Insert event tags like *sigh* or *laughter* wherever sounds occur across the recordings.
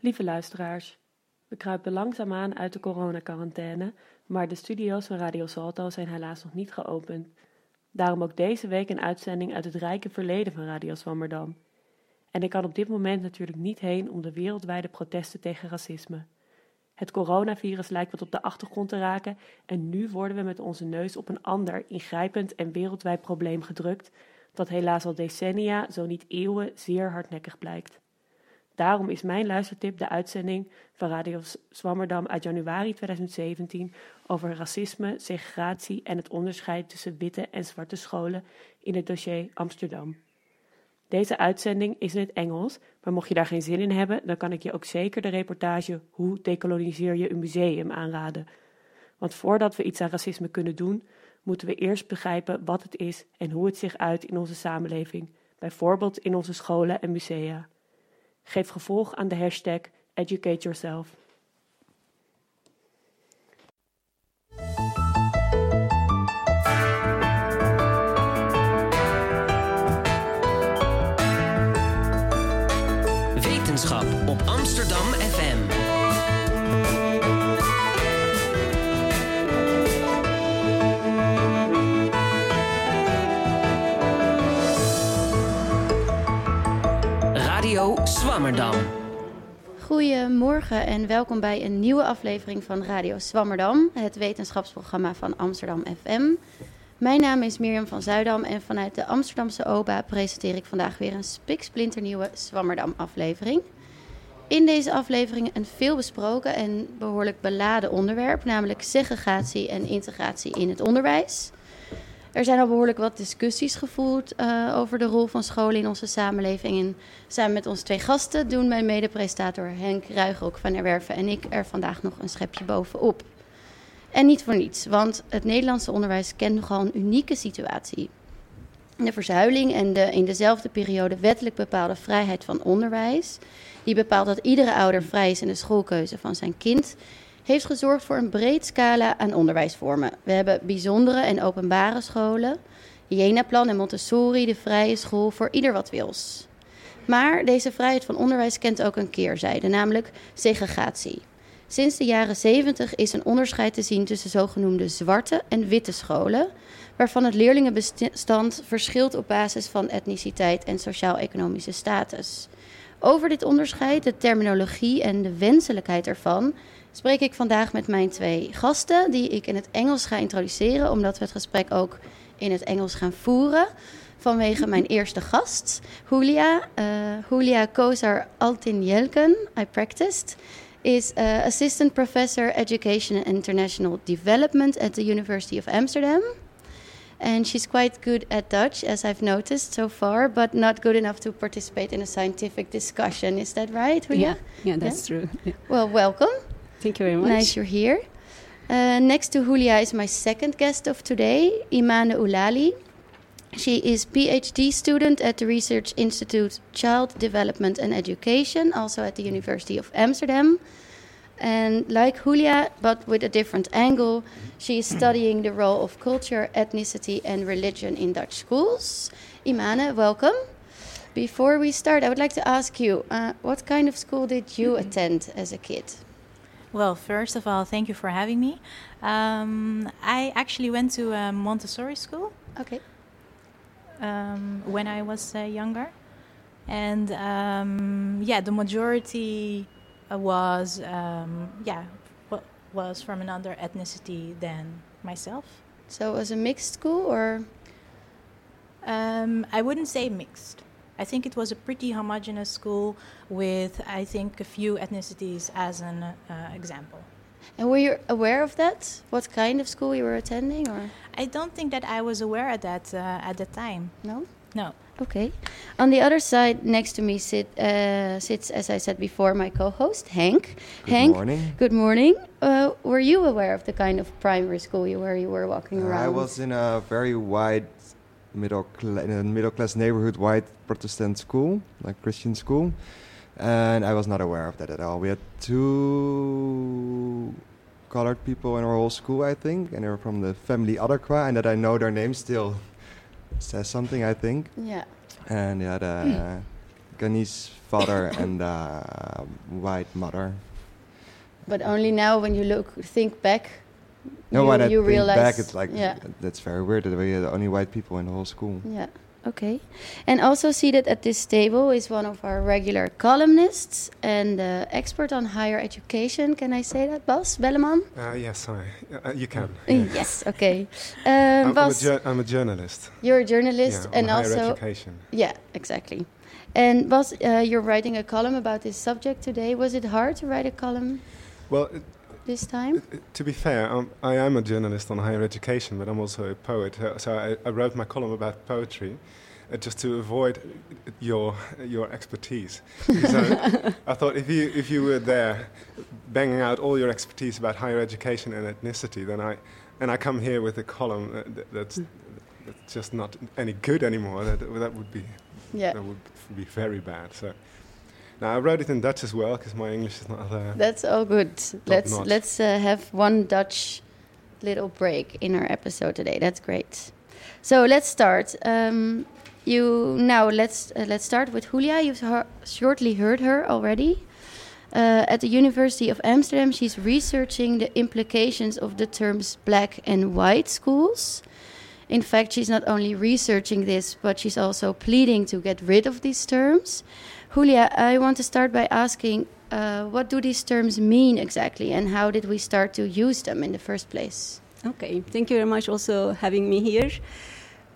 Lieve luisteraars, we kruipen langzaamaan uit de coronacarantaine, maar de studio's van Radio Salto zijn helaas nog niet geopend. Daarom ook deze week een uitzending uit het rijke verleden van Radio Zwammerdam. En ik kan op dit moment natuurlijk niet heen om de wereldwijde protesten tegen racisme. Het coronavirus lijkt wat op de achtergrond te raken en nu worden we met onze neus op een ander ingrijpend en wereldwijd probleem gedrukt, dat helaas al decennia, zo niet eeuwen, zeer hardnekkig blijkt. Daarom is mijn luistertip de uitzending van Radio Zwammerdam uit januari 2017 over racisme, segregatie en het onderscheid tussen witte en zwarte scholen in het dossier Amsterdam. Deze uitzending is in het Engels, maar mocht je daar geen zin in hebben, dan kan ik je ook zeker de reportage Hoe dekoloniseer je een museum aanraden. Want voordat we iets aan racisme kunnen doen, moeten we eerst begrijpen wat het is en hoe het zich uit in onze samenleving, bijvoorbeeld in onze scholen en musea. Geef gevolg aan de hashtag Educate Yourself. Wetenschap op Amsterdam Goedemorgen en welkom bij een nieuwe aflevering van Radio Zwammerdam, het wetenschapsprogramma van Amsterdam FM. Mijn naam is Mirjam van Zuidam en vanuit de Amsterdamse OBA presenteer ik vandaag weer een spiksplinternieuwe Zwammerdam-aflevering. In deze aflevering een veel besproken en behoorlijk beladen onderwerp, namelijk segregatie en integratie in het onderwijs. Er zijn al behoorlijk wat discussies gevoerd uh, over de rol van scholen in onze samenleving. En samen met onze twee gasten doen mijn medepresentator Henk Ruigrok van Erwerven en ik er vandaag nog een schepje bovenop. En niet voor niets, want het Nederlandse onderwijs kent nogal een unieke situatie. De verzuiling en de in dezelfde periode wettelijk bepaalde vrijheid van onderwijs, die bepaalt dat iedere ouder vrij is in de schoolkeuze van zijn kind, heeft gezorgd voor een breed scala aan onderwijsvormen. We hebben bijzondere en openbare scholen, Jena-plan en Montessori, de vrije school voor ieder wat wils. Maar deze vrijheid van onderwijs kent ook een keerzijde, namelijk segregatie. Sinds de jaren 70 is een onderscheid te zien tussen zogenoemde zwarte en witte scholen, waarvan het leerlingenbestand verschilt op basis van etniciteit en sociaal-economische status. Over dit onderscheid, de terminologie en de wenselijkheid ervan, spreek ik vandaag met mijn twee gasten, die ik in het Engels ga introduceren, omdat we het gesprek ook in het Engels gaan voeren. Vanwege mijn *laughs* eerste gast, Julia. Uh, Julia Kozar Altin Jelken, I practiced, is uh, Assistant Professor Education and International Development at the University of Amsterdam. And she's quite good at Dutch, as I've noticed so far, but not good enough to participate in a scientific discussion. Is that right, Julia? Yeah, yeah that's yeah? true. Yeah. Well, welcome. Thank you very much. Nice you're here. Uh, next to Julia is my second guest of today, Imane Oulali. She is PhD student at the Research Institute Child Development and Education, also at the University of Amsterdam. And like Julia, but with a different angle, she is studying the role of culture, ethnicity, and religion in Dutch schools. Imane, welcome. Before we start, I would like to ask you uh, what kind of school did you attend as a kid? Well, first of all, thank you for having me. Um, I actually went to a Montessori school. Okay. Um, when I was uh, younger, and um, yeah, the majority uh, was um, yeah was from another ethnicity than myself. So it was a mixed school, or um, I wouldn't say mixed. I think it was a pretty homogenous school with, I think, a few ethnicities as an uh, example. And were you aware of that? What kind of school you were attending, or? I don't think that I was aware of that uh, at the time. No. No. Okay. On the other side, next to me sit, uh, sits, as I said before, my co-host Hank. Good Hank, morning. Good morning. Uh, were you aware of the kind of primary school you where you were walking Uh, around? I was in a very wide middle in a middle class neighborhood, white Protestant school, like Christian school, and I was not aware of that at all. We had two colored people in our whole school, I think, and they were from the family Adakwa, and that I know their name still *laughs* says something, I think. Yeah. And yeah, the, Ghanese father and uh, white mother. But only now, when you look, think back, No, you, when I you think realize. back, it's like yeah, that's very weird that we are the only white people in the whole school. yeah. Okay. And also seated at this table is one of our regular columnists and uh, expert on higher education. Can I say that, Bas Belleman? Uh, yes, I, uh, you can. Uh, *laughs* Yes. Okay. Um, I'm, I'm, a Bas, jour- I'm a journalist. you're a journalist yeah, and on higher also education. Yeah, exactly. And Bas, uh, you're writing a column about this subject today. Was it hard to write a column Well, it, this time? to be fair, um, I am a journalist on higher education, but I'm also a poet. Uh, so I, I wrote my column about poetry. Uh, just to avoid your your expertise, Because *laughs* I, I thought if you if you were there, banging out all your expertise about higher education and ethnicity, then I and I come here with a column uh, that, that's, that's just not any good anymore. That that would be Yeah, that would be very bad. So now I wrote it in Dutch as well because my English is not there. that's all good. let's notch. let's uh, have one Dutch little break in our episode today. That's great. So let's start. Um, you now let's uh, let's start with Julia. You've shortly heard her already. Uh, at the University of Amsterdam, she's researching the implications of the terms black and white schools. In fact, she's not only researching this, but she's also pleading to get rid of these terms. Julia, I want to start by asking uh, what do these terms mean exactly, and how did we start to use them in the first place? Okay, thank you very much also having me here.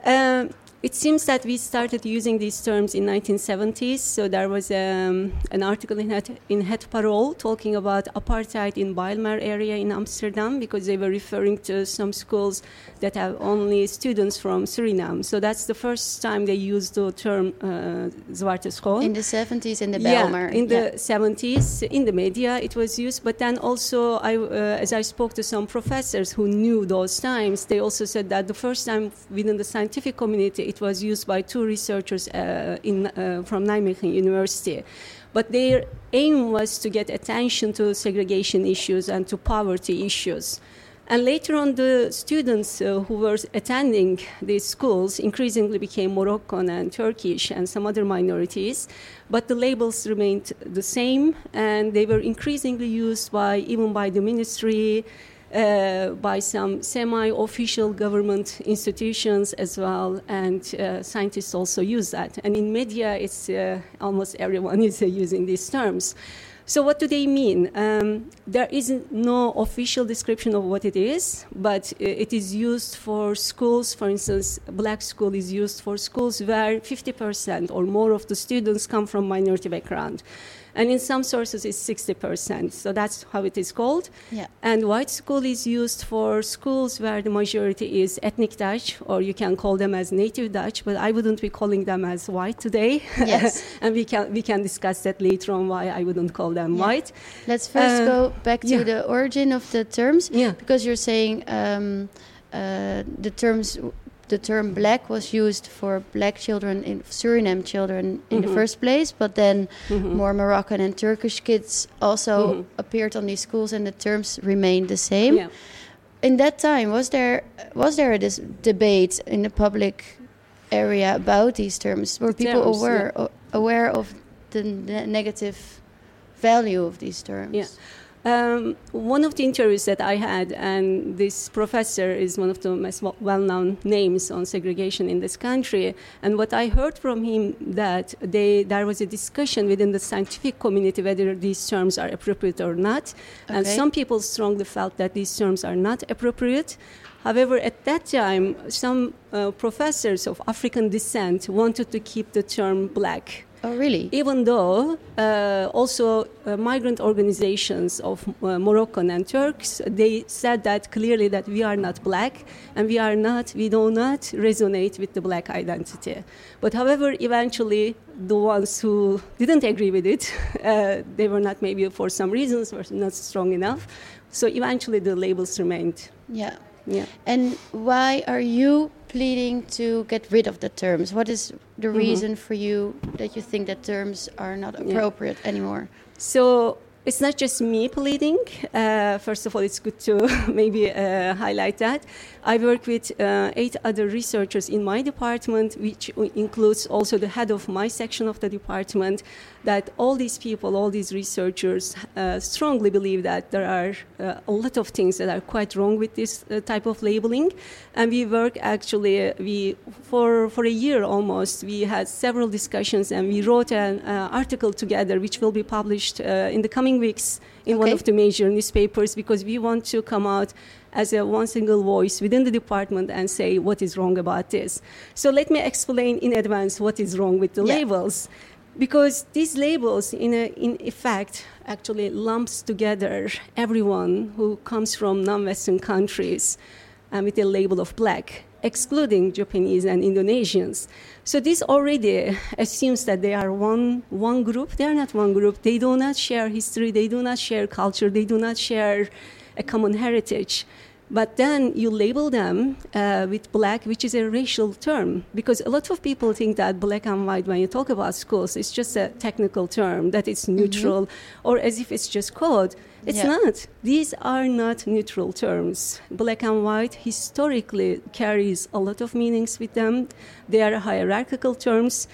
Um, it seems that we started using these terms in 1970s. So there was um, an article in Het, in Het Parool talking about apartheid in Bijlmer area in Amsterdam because they were referring to some schools that have only students from Suriname. So that's the first time they used the term uh, zwarte school. In the 70s in the yeah, in the 70s in the media it was used but then also I, uh, as i spoke to some professors who knew those times they also said that the first time within the scientific community it was used by two researchers uh, in, uh, from nijmegen university. But their aim was to get attention to segregation issues and to poverty issues. And later on, the students uh, who were attending these schools increasingly became Moroccan and Turkish and some other minorities, but the labels remained the same, and they were increasingly used by even by the ministry, uh, by some semi-official government institutions as well, and uh, scientists also use that. And in media, it's uh, almost everyone *laughs* is uh, using these terms. So, what do they mean? Um, there is no official description of what it is, but uh, it is used for schools. For instance, black school is used for schools where 50% or more of the students come from minority background. And in some sources, it's 60%. So that's how it is called. Yeah. And white school is used for schools where the majority is ethnic Dutch, or you can call them as native Dutch, but I wouldn't be calling them as white today. Yes. *laughs* and we can, we can discuss that later on why I wouldn't call them Yeah. white. Let's first Uh, go back to yeah. the origin of the terms Yeah. because you're saying um, uh, the terms the term black was used for black children in Suriname children in the Mhm. first place, but then Mhm. more Moroccan and Turkish kids also Mhm. appeared on these schools, and the terms remained the same. Yeah. In that time, was there was there this debate in the public area about these terms? Were The people terms, aware o- aware of the ne- negative value of these terms? Yeah. Um, one of the interviews that I had, and this professor is one of the most well known names on segregation in this country. And what I heard from him that they, there was a discussion within the scientific community whether these terms are appropriate or not. And some people strongly felt that these terms are not appropriate. However, at that time, some uh, professors of African descent wanted to keep the term black Oh, really? even though uh, also uh, migrant organizations of uh, Moroccan and Turks they said that clearly that we are not black and we are not we do not resonate with the black identity but however eventually the ones who didn't agree with it *laughs* uh, they were not maybe for some reasons were not strong enough so eventually the labels remained Yeah. yeah And why are you pleading to get rid of the terms? What is the Mhm. reason for you that you think that terms are not Yeah. appropriate anymore? So it's not just me pleading. Uh, first of all, it's good to *laughs* maybe uh, highlight that. I work with uh, eight other researchers in my department, which includes also the head of my section of the department. That all these people, all these researchers, uh, strongly believe that there are uh, a lot of things that are quite wrong with this uh, type of labeling, and we work actually we for for a year almost. We had several discussions, and we wrote an article together, which will be published in the coming weeks in okay. one of the major newspapers because we want to come out as a one single voice within the department and say what is wrong about this. So let me explain in advance what is wrong with the yeah. labels. Because these labels, in, a, in effect, actually lumps together everyone who comes from non-Western countries um, with a label of black, excluding Japanese and Indonesians. So this already assumes that they are one, one group. They are not one group. They do not share history. They do not share culture. They do not share a common heritage. But then you label them uh, with black, which is a racial term, because a lot of people think that black and white, when you talk about schools, it's just a technical term, that it's mm-hmm. neutral, mm-hmm. or as if it's just code. It's yeah. not. These are not neutral terms. Black and white historically carries a lot of meanings with them. They are hierarchical terms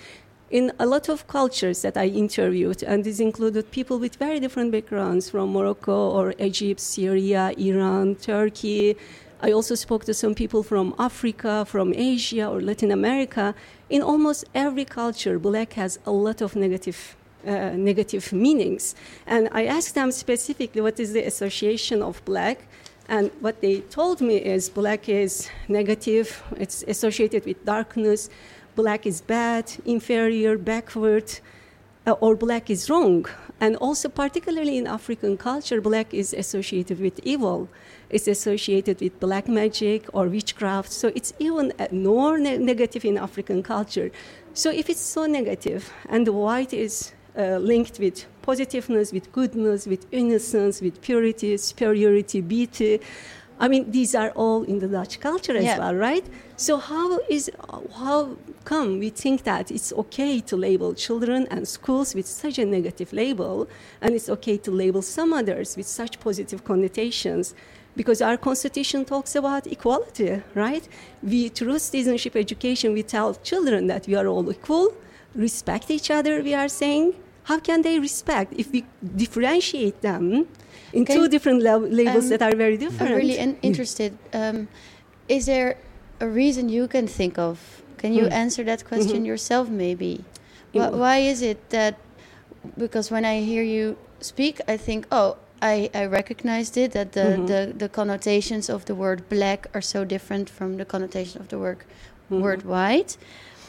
in a lot of cultures that I interviewed, and this included people with very different backgrounds from Morocco or Egypt, Syria, Iran, Turkey. I also spoke to some people from Africa, from Asia, or Latin America. In almost every culture, black has a lot of negative. Uh, negative meanings. And I asked them specifically what is the association of black. And what they told me is black is negative, it's associated with darkness, black is bad, inferior, backward, uh, or black is wrong. And also, particularly in African culture, black is associated with evil. It's associated with black magic or witchcraft. So it's even more ne- negative in African culture. So if it's so negative, and white is uh, linked with positiveness, with goodness, with innocence, with purity, superiority, beauty, I mean, these are all in the Dutch culture as yeah. well, right? So how is how come we think that it's okay to label children and schools with such a negative label, and it's okay to label some others with such positive connotations? Because our constitution talks about equality, right? We through citizenship education we tell children that we are all equal, respect each other. We are saying, how can they respect if we differentiate them? In Can two different labels um, that are very different. I'm really in interested. Um, is there a reason you can think of? Can you mm. answer that question mm -hmm. yourself, maybe? Why, why is it that? Because when I hear you speak, I think, oh, I, I recognized it that the, mm -hmm. the, the connotations of the word black are so different from the connotation of the word -hmm. word white,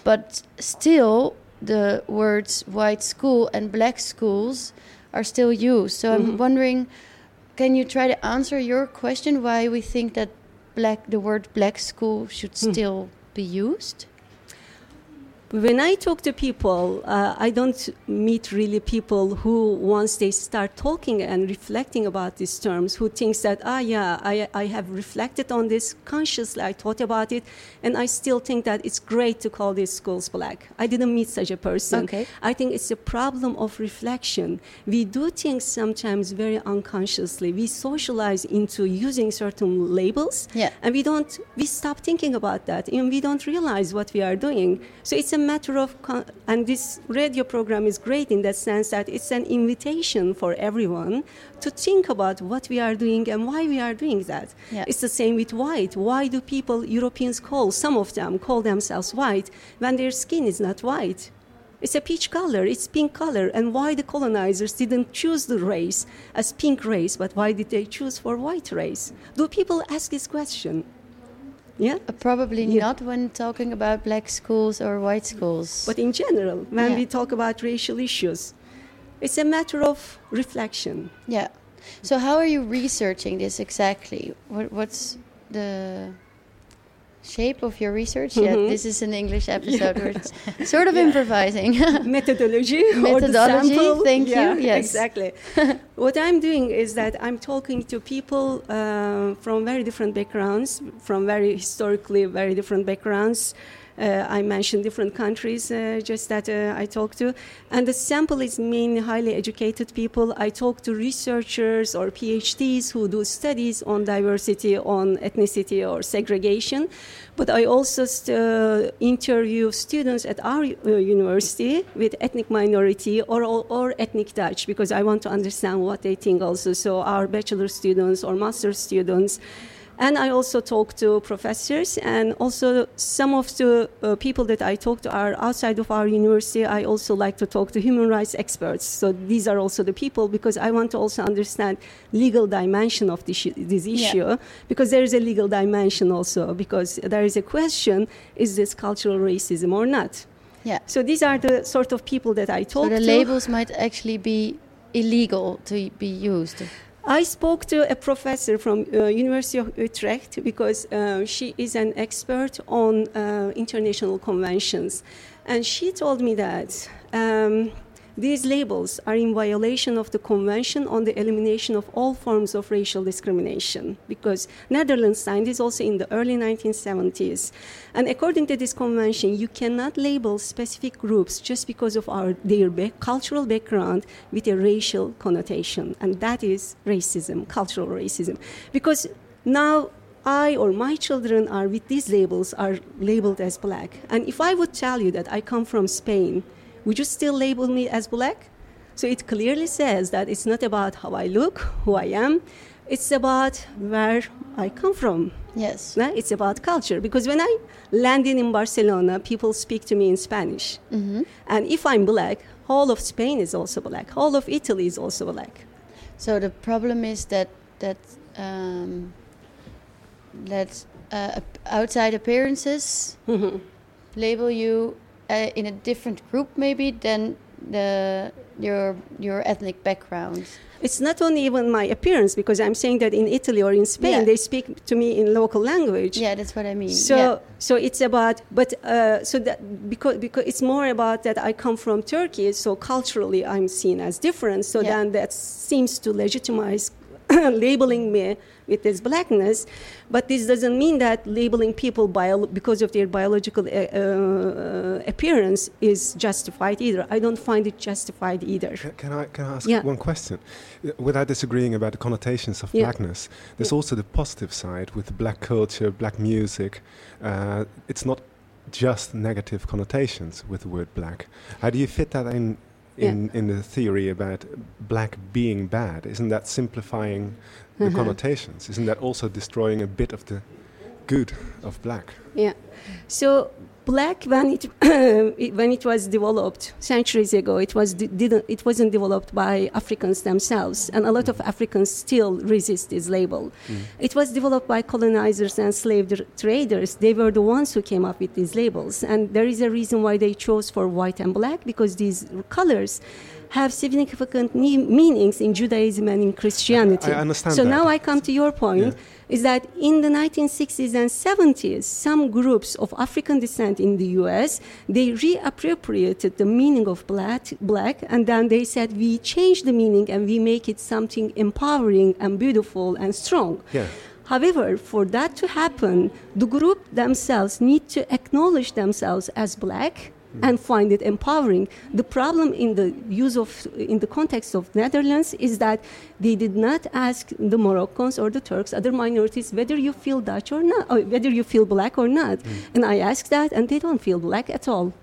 but still the words white school and black schools are still used. So I'm mm-hmm. wondering can you try to answer your question why we think that black the word black school should hmm. still be used? When I talk to people, uh, I don't meet really people who, once they start talking and reflecting about these terms, who thinks that, ah, yeah, I, I have reflected on this consciously, I thought about it, and I still think that it's great to call these schools black. I didn't meet such a person. Okay. I think it's a problem of reflection. We do things sometimes very unconsciously. We socialize into using certain labels, yeah. and we don't, we stop thinking about that, and we don't realize what we are doing. So it's a a matter of, and this radio program is great in that sense that it's an invitation for everyone to think about what we are doing and why we are doing that. Yeah. It's the same with white. Why do people, Europeans call, some of them call themselves white when their skin is not white? It's a peach color, it's pink color. And why the colonizers didn't choose the race as pink race, but why did they choose for white race? Do people ask this question? Yeah? Uh, probably yeah. not when talking about black schools or white schools. But in general, when yeah. we talk about racial issues, it's a matter of reflection. Yeah. So, how are you researching this exactly? What, what's the shape of your research mm-hmm. yet. This is an English episode. We're *laughs* sort of yeah. improvising. *laughs* Methodology. Methodology. Thank yeah, you. Yes. Exactly. *laughs* what I'm doing is that I'm talking to people uh, from very different backgrounds, from very historically very different backgrounds. Uh, I mentioned different countries uh, just that uh, I talked to. And the sample is mainly highly educated people. I talk to researchers or PhDs who do studies on diversity, on ethnicity, or segregation. But I also st- interview students at our university with ethnic minority or, or, or ethnic Dutch because I want to understand what they think also. So, our bachelor students or master students. And I also talk to professors, and also some of the uh, people that I talk to are outside of our university. I also like to talk to human rights experts. So these are also the people because I want to also understand legal dimension of this, this issue Yeah. because there is a legal dimension also because there is a question: is this cultural racism or not? Yeah. So these are the sort of people that I talk So the to. labels might actually be illegal to be used. I spoke to a professor from uh, University of Utrecht because uh, she is an expert on uh, international conventions, and she told me that um, these labels are in violation of the Convention on the Elimination of All Forms of Racial Discrimination because Netherlands signed this also in the early 1970s, and according to this convention, you cannot label specific groups just because of our their cultural background with a racial connotation, and that is racism, cultural racism, because now I or my children are with these labels are labeled as black. And if I would tell you that I come from Spain, would you still label me as black? So it clearly says that it's not about how I look, who I am, it's about where I come from. Yes. Yeah, It's about culture. Because when I landed in Barcelona, people speak to me in Spanish. hmm And if I'm black, all of Spain is also black, all of Italy is also black. So the problem is that that um, that uh, outside appearances Mhm. label you uh, in a different group maybe than the your your ethnic background. It's not only even my appearance, because I'm saying that in Italy or in Spain, Yeah. they speak to me in local language. Yeah, that's what I mean. So, yeah. so it's about, but uh, so that because because it's more about that I come from Turkey, so culturally I'm seen as different. So Yeah. then that seems to legitimize *coughs* labeling me with this blackness, but this doesn't mean that labeling people bio- because of their biological uh, uh, appearance is justified either. I don't find it justified either. Can, can I can I ask Yeah. one question? Without disagreeing about the connotations of Yeah. blackness, there's Yeah. also the positive side with black culture, black music. Uh, it's not just negative connotations with the word black. How do you fit that in? In, in the theory about black being bad, isn't that simplifying the Mhm. connotations? Isn't that also destroying a bit of the good of black? Yeah. So black when it *coughs* when it was developed centuries ago, it was didn't it wasn't developed by Africans themselves, and a lot of Africans still resist this label. Mm. It was developed by colonizers and slave traders. They were the ones who came up with these labels, and there is a reason why they chose for white and black because these colors have significant meanings in Judaism and in Christianity. I understand So that. now I come to your point Yeah. Is that in the 1960s and 70s, some groups of African descent in the US, they reappropriated the meaning of black, black, and then they said we change the meaning and we make it something empowering and beautiful and strong. Yeah. However, for that to happen, the group themselves need to acknowledge themselves as black and find it empowering. The problem in the use of in the context of Netherlands is that they did not ask the Moroccans or the Turks, other minorities, whether you feel Dutch or not, or whether you feel black or not. And I asked that, and they don't feel black at all.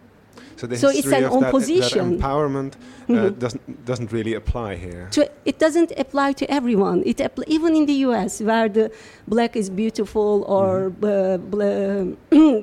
So So it's an of that, that opposition. empowerment uh, Mhm. doesn't doesn't really apply here. to, it doesn't apply to everyone. It appl- even in the U.S., where the black is beautiful or uh, bl-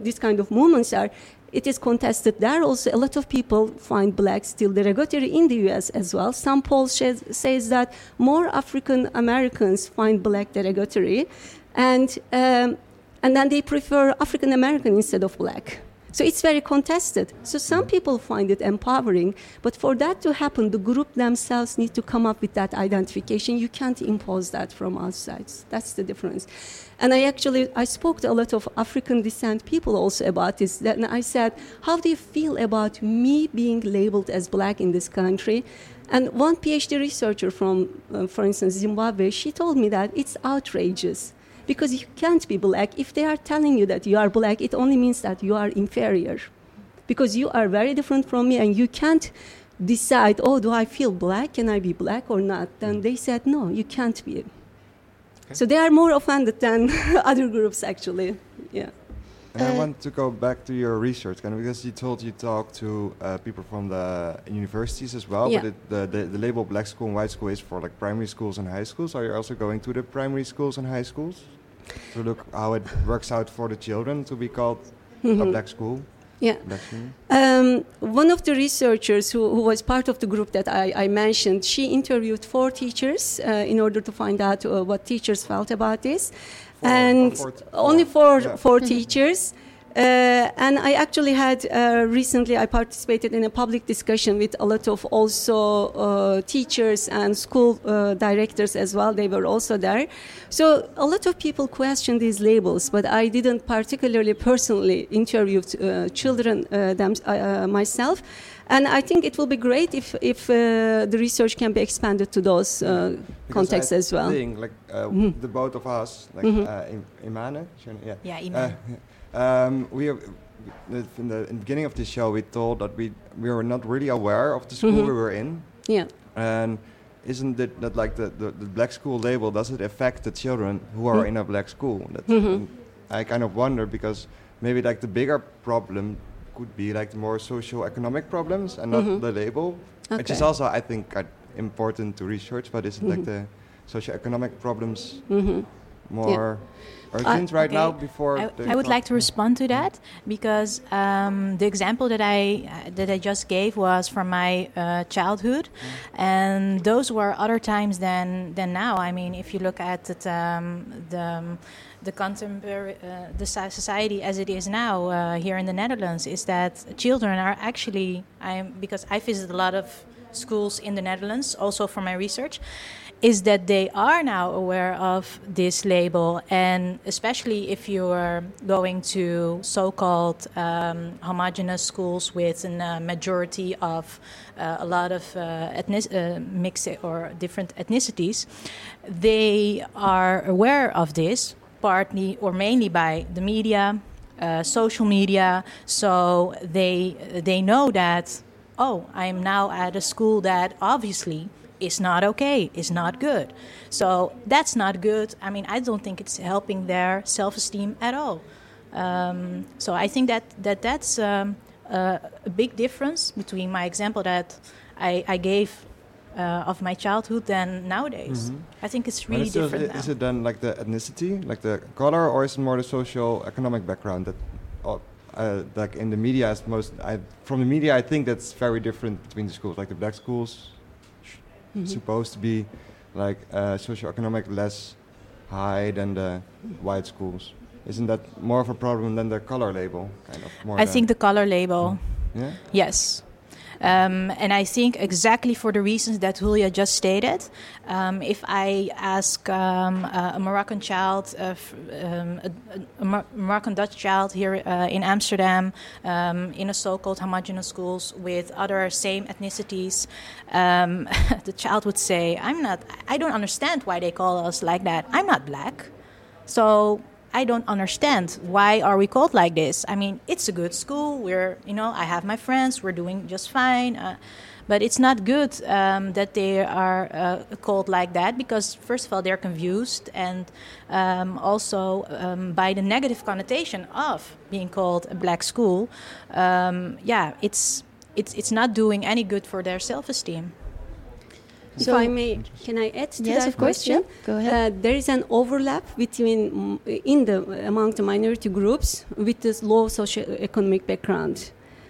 this *clears throat* kind of movements are, it is contested there. Also, a lot of people find black still derogatory in the U.S. as well. Some polls says, says that more African Americans find black derogatory, and um, and then they prefer African American instead of black. So it's very contested. So some people find it empowering, but for that to happen, the group themselves need to come up with that identification. You can't impose that from outside. That's the difference. And I actually I spoke to a lot of African descent people also about this. And I said, "How do you feel about me being labeled as black in this country?" And one PhD researcher from, uh, for instance, Zimbabwe, she told me that it's outrageous because you can't be black. If they are telling you that you are black, it only means that you are inferior because you are very different from me and you can't decide, oh, do I feel black? Can I be black or not? Then they said, no, you can't be. So they are more offended than *laughs* other groups, actually. Yeah. And I Uh, want to go back to your research, kind of, because you told you talked to uh, people from the universities as well. Yeah. But it, the, the the label black school and white school is for like primary schools and high schools. Are you also going to the primary schools and high schools to look how it works out for the children to be called a Mhm. black school? Yeah. Um, one of the researchers who, who was part of the group that I, I mentioned, she interviewed four teachers uh, in order to find out uh, what teachers felt about this. Four, and only four, four, yeah. four *laughs* teachers. Uh, and I actually had uh, recently I participated in a public discussion with a lot of also uh, teachers and school uh, directors as well. They were also there. So a lot of people question these labels, but I didn't particularly personally interview uh, children uh, them, uh, uh, myself. And I think it will be great if, if uh, the research can be expanded to those uh, contexts I as well. Think, like uh, Mhm. the both of us, like Mhm. uh, Imane, Shana- yeah. Yeah, Uh, Iman. *laughs* um, we have, in the, in the beginning of the show, we told that we we were not really aware of the school Mhm. we were in, Yeah. and isn't it that like the, the, the black school label does it affect the children who are Mm. in a black school? That's, Mhm. I kind of wonder because maybe like the bigger problem could be like more socio-economic problems and not Mhm. the label, which is also I think uh, important to research. But isn't like Mhm. the socio-economic problems Mhm. more urgent right Okay. now before? I, the I would like to respond to that because um, the example that I uh, that I just gave was from my uh, childhood, and those were other times than than now. I mean, if you look at it, um, the um, the contemporary uh, the society as it is now uh, here in the Netherlands is that children are actually I'm because I visit a lot of schools in the Netherlands also for my research is that they are now aware of this label, and especially if you're going to so-called um, homogenous schools with a uh, majority of uh, a lot of uh, ethnic, uh, mixed or different ethnicities, they are aware of this partly or mainly by the media, uh, social media. So they they know that oh, I'm now at a school that obviously is not okay, is not good. So that's not good. I mean, I don't think it's helping their self-esteem at all. Um, so I think that that that's um, uh, a big difference between my example that I, I gave uh, of my childhood than nowadays. Mhm. I think it's really it's different Is now. it then like the ethnicity, like the color, or is it more the social economic background that, uh, uh, like in the media, is most? I, from the media, I think that's very different between the schools. Like the black schools, Mhm. supposed to be like uh, socio-economic less high than the white schools. Isn't that more of a problem than the color label? Kind of more. I think the color label. yeah. Yes. Um, and I think exactly for the reasons that Julia just stated, um, if I ask um, uh, a Moroccan child, uh, um, a, a Moroccan Dutch child here uh, in Amsterdam, um, in a so-called homogenous schools with other same ethnicities, um, *laughs* the child would say, "I'm not. I don't understand why they call us like that. I'm not black." So I don't understand why are we called like this. I mean, it's a good school. We're, you know, I have my friends. We're doing just fine. Uh, but it's not good um, that they are uh, called like that because, first of all, they're confused, and um, also um, by the negative connotation of being called a black school. Um, yeah, it's it's it's not doing any good for their self-esteem. If So- I may, can I add to Yes, that of course. question? Yeah, go ahead. Uh, there is an overlap between in the among the minority groups with this low socioeconomic background.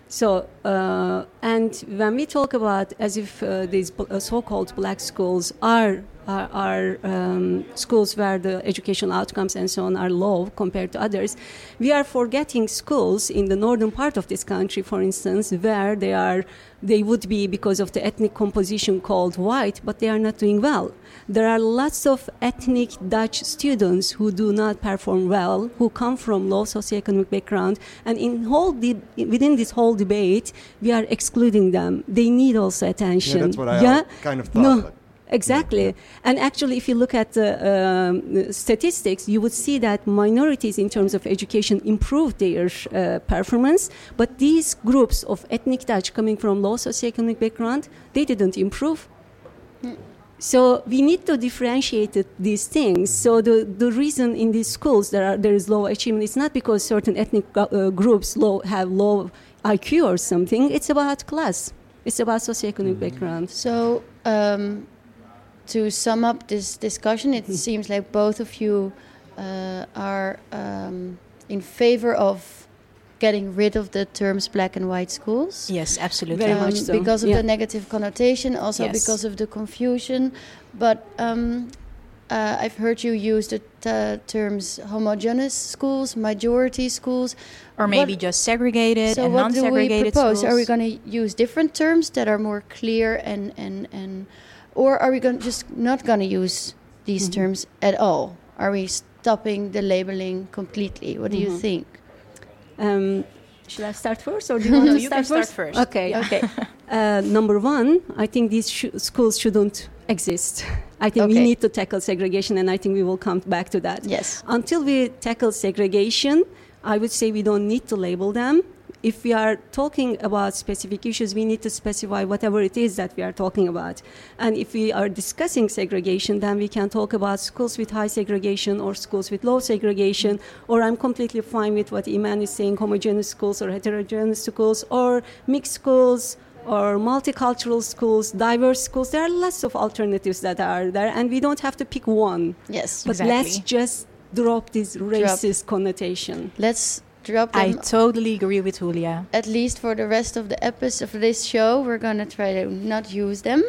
So, uh, and when we talk about as if uh, these uh, so-called black schools are are, are um, schools where the educational outcomes and so on are low compared to others, we are forgetting schools in the northern part of this country, for instance, where they are they would be because of the ethnic composition called white, but they are not doing well. There are lots of ethnic Dutch students who do not perform well, who come from low socioeconomic background, and in whole de- within this whole debate, we are excluding them. They need also attention. Yeah, that's what I Yeah? kind of thought. No. Exactly. And actually, if you look at the um, statistics, you would see that minorities, in terms of education, improved their uh, performance. But these groups of ethnic Dutch coming from low socioeconomic background, they didn't improve. So we need to differentiate these things. So the, the reason in these schools there are there is low achievement is not because certain ethnic uh, groups low have low IQ or something. It's about class. It's about socioeconomic background. So, um, to sum up this discussion, it seems like both of you uh, are um, in favor of getting rid of the terms black and white schools. Yes, absolutely. Very much Um, so, Because of yeah. the negative connotation, also Yes. because of the confusion. But um, uh, I've heard you use the t- terms homogeneous schools, majority schools. Or maybe What- just segregated so and what do we non-segregated propose? Are we going to use different terms that are more clear and and and, or are we going just not going to use these Mm-hmm. terms at all? Are we stopping the labeling completely? What do you Mhm. think? Um, should I start first, or do you *laughs* want No, to you start can start first? first. Okay, Yeah. okay. *laughs* Uh, number one, I think these sh- schools shouldn't exist. I think we need to tackle segregation, and I think we will come back to that. Yes. Until we tackle segregation, I would say we don't need to label them. If we are talking about specific issues, we need to specify whatever it is that we are talking about. And if we are discussing segregation, then we can talk about schools with high segregation or schools with low segregation. Or I'm completely fine with what Iman is saying homogeneous schools or heterogeneous schools or mixed schools or multicultural schools, diverse schools. There are lots of alternatives that are there, and we don't have to pick one. Yes. But Exactly. let's just drop this racist connotation. Let's drop I totally agree with Julia. at least for the rest of the episode of this show, we're gonna try to not use them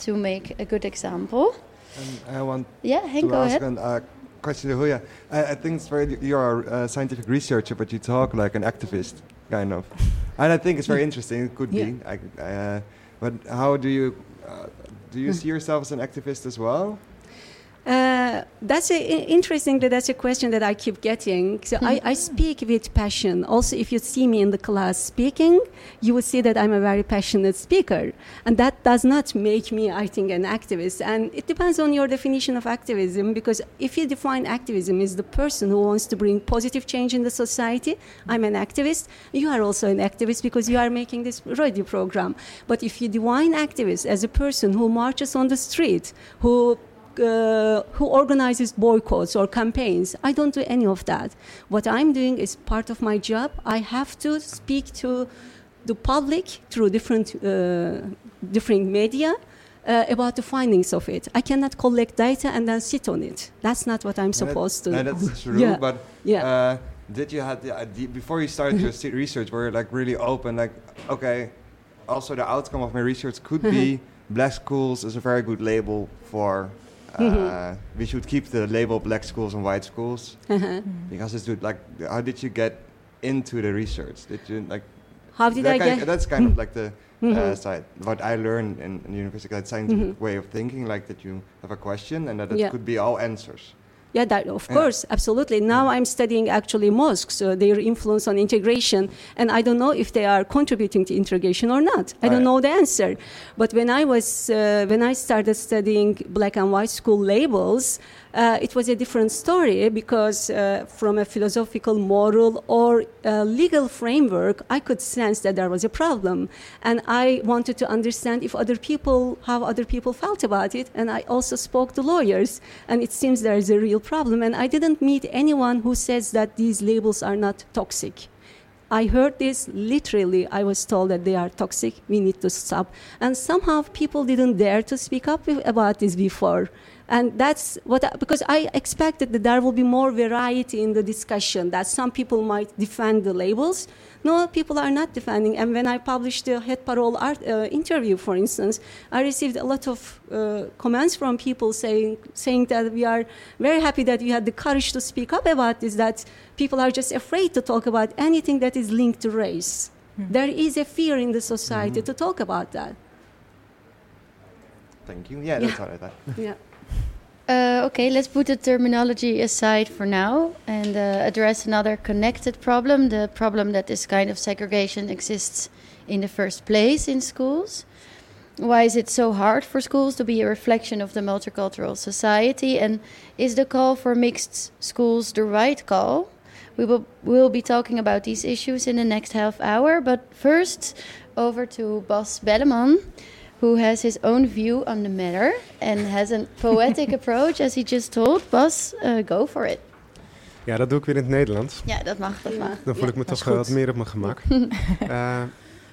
to make a good example. And I want Yeah, Henk, to go ask ahead. a uh, question to Julia. I, I think it's very you're a scientific researcher, but you talk like an activist, kind of. And I think it's very *laughs* interesting. It could Yeah. be. I, uh, but how do you uh, do you see yourself as an activist as well? Uh, that's a, i- interesting. That's a question that I keep getting. So I, I speak with passion. Also, if you see me in the class speaking, you will see that I'm a very passionate speaker, and that does not make me, I think, an activist. And it depends on your definition of activism. Because if you define activism as the person who wants to bring positive change in the society, I'm an activist. You are also an activist because you are making this radio program. But if you define activist as a person who marches on the street, who uh, who organizes boycotts or campaigns. I don't do any of that. What I'm doing is part of my job. I have to speak to the public through different uh, different media. Uh, about the findings of it, I cannot collect data and then sit on it. That's not what I'm supposed to. And do. that's *laughs* true. Yeah. But Yeah. uh, did you have the idea before you started your *laughs* research? Were you like really open? Like, okay, also the outcome of my research could *laughs* be black schools is a very good label for. Uh. We should keep the label black schools and white schools Uh-huh. because it's good. Like, how did you get into the research? Did you like? How did I get? That's kind of like the uh, Mhm. side. What I learned in, in university, that scientific Mhm. way of thinking, like that you have a question and that it Yeah. could be all answers. Yeah, that, of Yeah. course, absolutely. Now I'm studying actually mosques, uh, their influence on integration, and I don't know if they are contributing to integration or not. I don't know the answer. But when I was uh, when I started studying black and white school labels, uh, it was a different story because uh, from a philosophical, moral, or uh, legal framework, I could sense that there was a problem, and I wanted to understand if other people how other people felt about it, and I also spoke to lawyers, and it seems there is a real problem, and I didn't meet anyone who says that these labels are not toxic. I heard this literally. I was told that they are toxic. We need to stop. And somehow people didn't dare to speak up about this before. And that's what, I, because I expected that there will be more variety in the discussion, that some people might defend the labels. No, people are not defending. And when I published the Het Parool art, uh, interview, for instance, I received a lot of uh, comments from people saying, saying that we are very happy that you had the courage to speak up about this, that people are just afraid to talk about anything that is linked to race. There is a fear in the society to talk about that. Thank you. Yeah, that's what I thought. Yeah. Uh, okay, let's put the terminology aside for now and uh, address another connected problem the problem that this kind of segregation exists in the first place in schools. why is it so hard for schools to be a reflection of the multicultural society? And is the call for mixed schools the right call? We will we'll be talking about these issues in the next half hour. But first, over to Bas Belleman, who has his own view on the matter and has a poetic *laughs* approach, as he just told. Bas, uh, go for it. Ja, dat doe ik weer in het Nederlands. Ja, dat mag, dat mag. Dan voel ik me toch wel wat meer op mijn gemak. uh,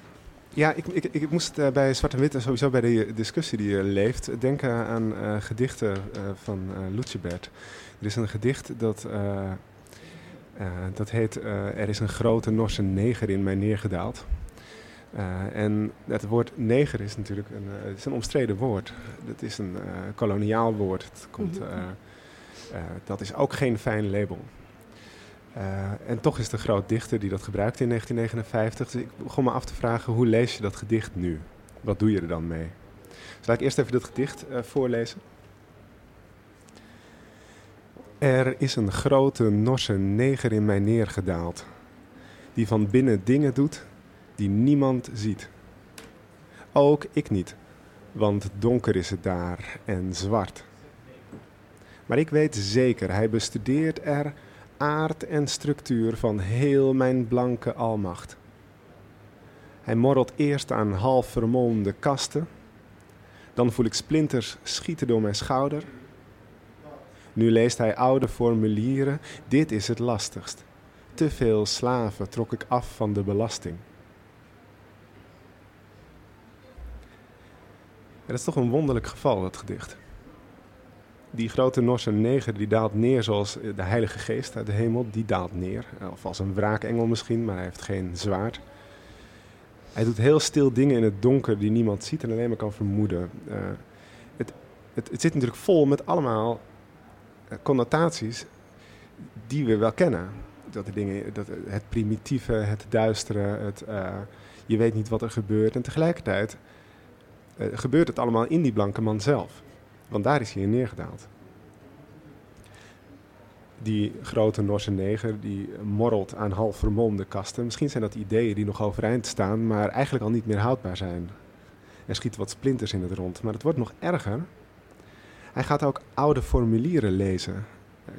*laughs* ja, ik, ik, ik moest uh, bij Zwart en Wit en sowieso bij de discussie die er leeft denken aan uh, gedichten van uh, Lucebert. Er is een gedicht dat, dat heet Er is een grote Norse neger in mij neergedaald. En het woord neger is natuurlijk een, het is een omstreden woord. Het is een koloniaal woord. Het komt, dat is ook geen fijn label. Uh, en toch is een groot dichter die dat gebruikte in 1959. Dus ik begon me af te vragen, hoe lees je dat gedicht nu? Wat doe je er dan mee? Dus laat ik eerst even dat gedicht uh, voorlezen. Er is een grote Norse neger in mij neergedaald, die van binnen dingen doet die niemand ziet. Ook ik niet, want donker is het daar en zwart. Maar ik weet zeker, hij bestudeert er aard en structuur van heel mijn blanke almacht. Hij morrelt eerst aan half vermolmde kasten, dan voel ik splinters schieten door mijn schouder. Nu leest hij oude formulieren, dit is het lastigst. Te veel slaven trok ik af van de belasting. Het is toch een wonderlijk geval, dat gedicht die grote Norse neger die daalt neer zoals de Heilige Geest uit de hemel. Die daalt neer. Of als een wraakengel misschien, maar hij heeft geen zwaard. Hij doet heel stil dingen in het donker die niemand ziet en alleen maar kan vermoeden. Uh, het, het, het, zit natuurlijk vol met allemaal uh, connotaties die we wel kennen. Dat de dingen, dat, het primitieve, het duistere, het, uh, je weet niet wat er gebeurt. En tegelijkertijd gebeurt het allemaal in die blanke man zelf. Want daar is hij in neergedaald. Die grote Norse neger die morrelt aan half vermomde kasten. Misschien zijn dat ideeën die nog overeind staan, maar eigenlijk al niet meer houdbaar zijn. Er schieten wat splinters in het rond, maar het wordt nog erger. Hij gaat ook oude formulieren lezen,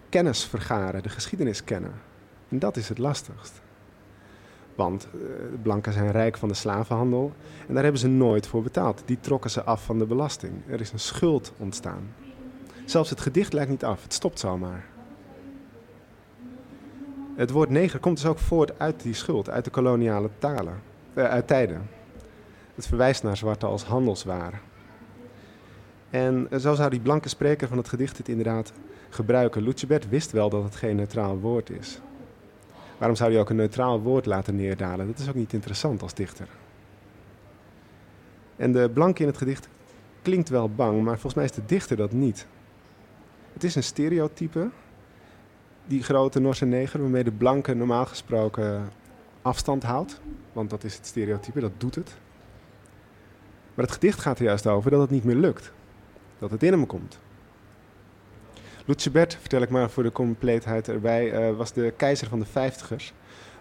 kennis vergaren, de geschiedenis kennen. En dat is het lastigst. Want de blanken zijn rijk van de slavenhandel en daar hebben ze nooit voor betaald. Die trokken ze af van de belasting. Er is een schuld ontstaan. Zelfs het gedicht lijkt niet af, het stopt zomaar. Het woord neger komt dus ook voort uit die schuld, uit de koloniale talen, uh, uit tijden. Het verwijst naar zwarte als handelsware. En zo zou die blanke spreker van het gedicht het inderdaad gebruiken. Lucebert wist wel dat het geen neutraal woord is. Waarom zou hij ook een neutraal woord laten neerdalen? Dat is ook niet interessant als dichter. En de blanke in het gedicht klinkt wel bang, maar volgens mij is de dichter dat niet. Het is een stereotype, die grote Norse neger, waarmee de blanke normaal gesproken afstand houdt. Want dat is het stereotype, dat doet het. Maar het gedicht gaat er juist over dat het niet meer lukt. Dat het in hem komt. Lucebert, vertel ik maar voor de compleetheid erbij, uh, was de keizer van de vijftigers.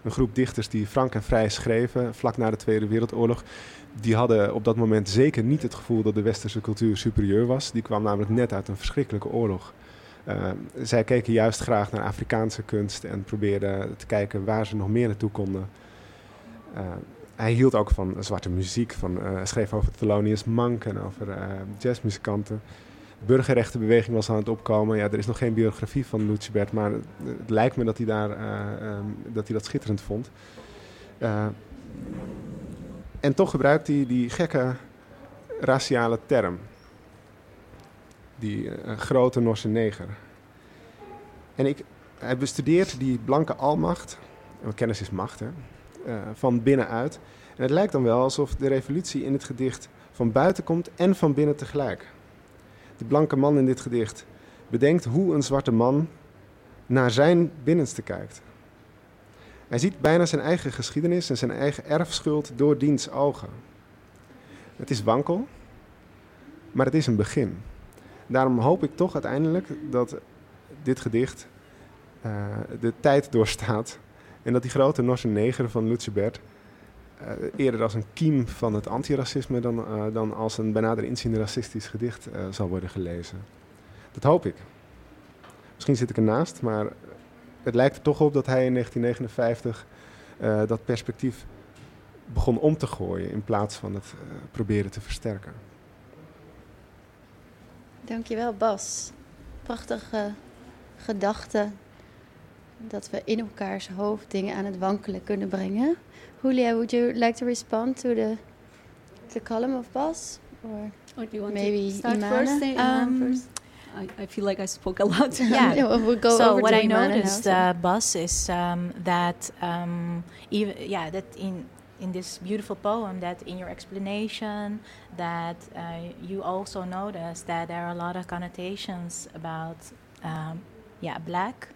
Een groep dichters die frank en vrij schreven vlak na de Tweede Wereldoorlog. Die hadden op dat moment zeker niet het gevoel dat de westerse cultuur superieur was. Die kwam namelijk net uit een verschrikkelijke oorlog. Uh, zij keken juist graag naar Afrikaanse kunst en probeerden te kijken waar ze nog meer naartoe konden. Uh, hij hield ook van zwarte muziek, van, schreef over Thelonious Monk en over jazzmuzikanten burgerrechtenbeweging was aan het opkomen. Ja, er is nog geen biografie van Lucebert, maar het lijkt me dat hij, daar, uh, um, dat, hij dat schitterend vond. Uh, en toch gebruikt hij die gekke raciale term. Die uh, grote Norse neger. En ik, hij bestudeert die blanke almacht, kennis is macht, hè, van binnenuit. En het lijkt dan wel alsof de revolutie in het gedicht van buiten komt en van binnen tegelijk de blanke man in dit gedicht bedenkt hoe een zwarte man naar zijn binnenste kijkt. Hij ziet bijna zijn eigen geschiedenis en zijn eigen erfschuld door diens ogen. Het is wankel, maar het is een begin. Daarom hoop ik toch uiteindelijk dat dit gedicht uh, de tijd doorstaat en dat die grote Norse neger van Lucebert eh, eerder als een kiem van het antiracisme dan, eh, dan als een bijna nader inziende racistisch gedicht eh, zal worden gelezen. Dat hoop ik. Misschien zit ik ernaast, maar het lijkt er toch op dat hij in 1959 eh, dat perspectief begon om te gooien in plaats van het eh, proberen te versterken. Dankjewel, Bas. Prachtige gedachte dat we in elkaars hoofd dingen aan het wankelen kunnen brengen. Julia, would you like to respond to the, the column of Bas? Or Or do you want Maybe to start Imane? first? Imane Um, first? I, I feel like I spoke a lot. *laughs* Yeah. well, *laughs* we'll go so what I Imane noticed, uh, Bas, is um, that um, even yeah that in in this beautiful poem, that in your explanation, that uh, you also notice that there are a lot of connotations about um, yeah black.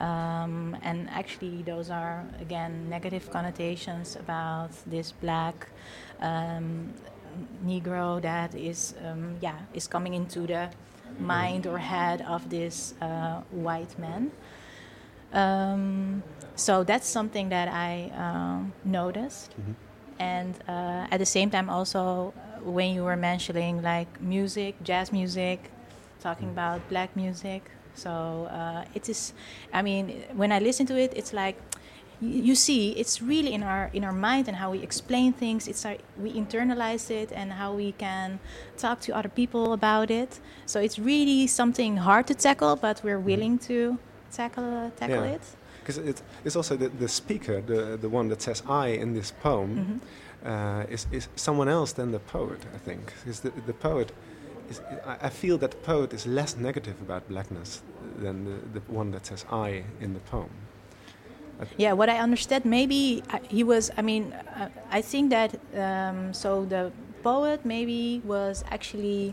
Um, and actually, those are again negative connotations about this black um, Negro that is um, yeah is coming into the mind or head of this uh, white man. Um, so that's something that I um, noticed. And uh, at the same time, also uh, when you were mentioning like music, jazz music, talking about black music. So uh, it is. I mean, when I listen to it, it's like you, see, it's really in our in our mind and how we explain things. It's our, we internalize it and how we can talk to other people about it. So it's really something hard to tackle, but we're willing to tackle tackle Yeah. it. Because it, it's also the, the speaker, the, the one that says I in this poem, Mhm. uh, is, is someone else than the poet, I think. Because the, the poet, is, I, I feel that the poet is less negative about blackness than the, the one that says I in the poem. Yeah, what I understood, maybe uh, he was. I mean, uh, I think that um, so the poet maybe was actually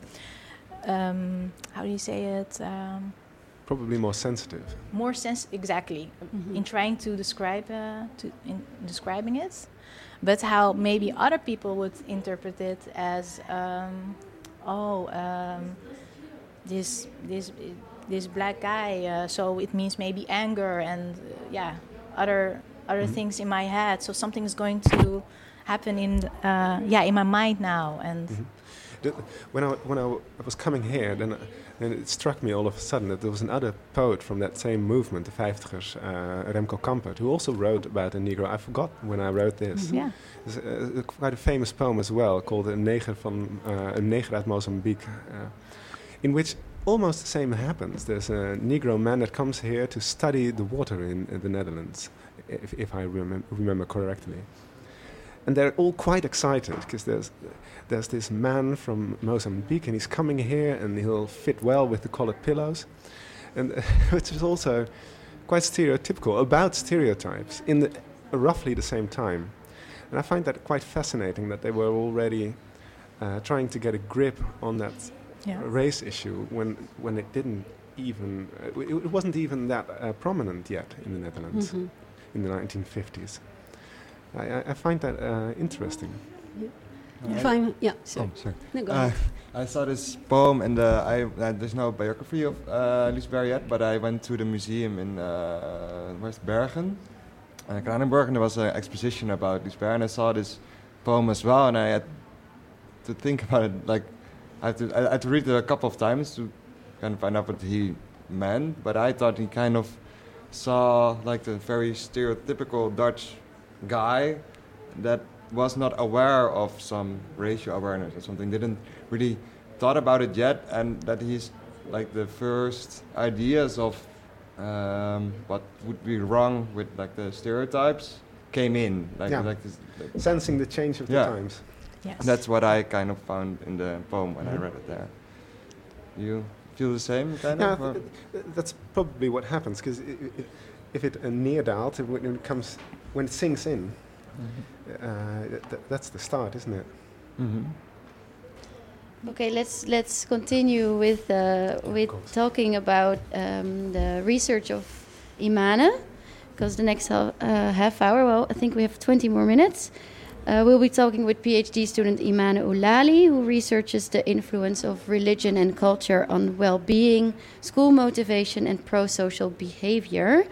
um, how do you say it? Um, Probably more sensitive. more sense exactly Mhm. in trying to describe uh, to in describing it, but how maybe other people would interpret it as um, oh um, this this this black guy. Uh, so it means maybe anger and uh, yeah other other Mhm. things in my head. So something is going to happen in uh, yeah in my mind now and. Mhm. When I, when I, was coming here, then, then it struck me all of a sudden that there was another poet from that same movement, the Vijftigers, uh, Remco Campert, who also wrote about a Negro. I forgot when I wrote this. Yeah. There's a, a quite a famous poem as well called "Een Neger van uh, Een Neger uit Mozambique," uh, in which almost the same happens. There's a Negro man that comes here to study the water in, in the Netherlands, if, if I remem- remember correctly. And they're all quite excited because there's there's this man from Mozambique and he's coming here and he'll fit well with the colored pillows, and *laughs* which is also quite stereotypical about stereotypes in the roughly the same time. And I find that quite fascinating that they were already uh, trying to get a grip on that Yeah. race issue when when it didn't even uh, it, it wasn't even that uh, prominent yet in the Netherlands Mhm. in the 1950s. I, I- I find that uh, interesting. If I'm, yeah, Oh, sorry. sorry. No, go Uh. I saw this poem, and uh, I uh, there's no biography of uh, Lucebert yet, but I went to the museum in uh, West Bergen, uh, Kranenburgh, and there was an exposition about Lucebert, and I saw this poem as well, and I had to think *laughs* about it. Like, I had to I had to read it a couple of times to kind of find out what he meant, but I thought he kind of saw like the very stereotypical Dutch guy that was not aware of some racial awareness or something, didn't really thought about it yet, and that he's like the first ideas of um, what would be wrong with like the stereotypes came in, like Yeah. like this. like- Sensing the change of the times. Yes. that's what I kind of found in the poem when I Mhm. read it there. You feel the same, kind Yeah, of? or- th- th- that's probably what happens because if it uh, neerdaalt, it, when it comes when it sinks in, uh, th- that's the start, isn't it? Mhm. Okay, let's let's continue with uh, with talking about um, the research of Imane, because the next half, uh, half hour, well, I think we have 20 more minutes. Uh, we'll be talking with PhD student Imane Oulali, who researches the influence of religion and culture on well-being, school motivation, and pro-social behavior.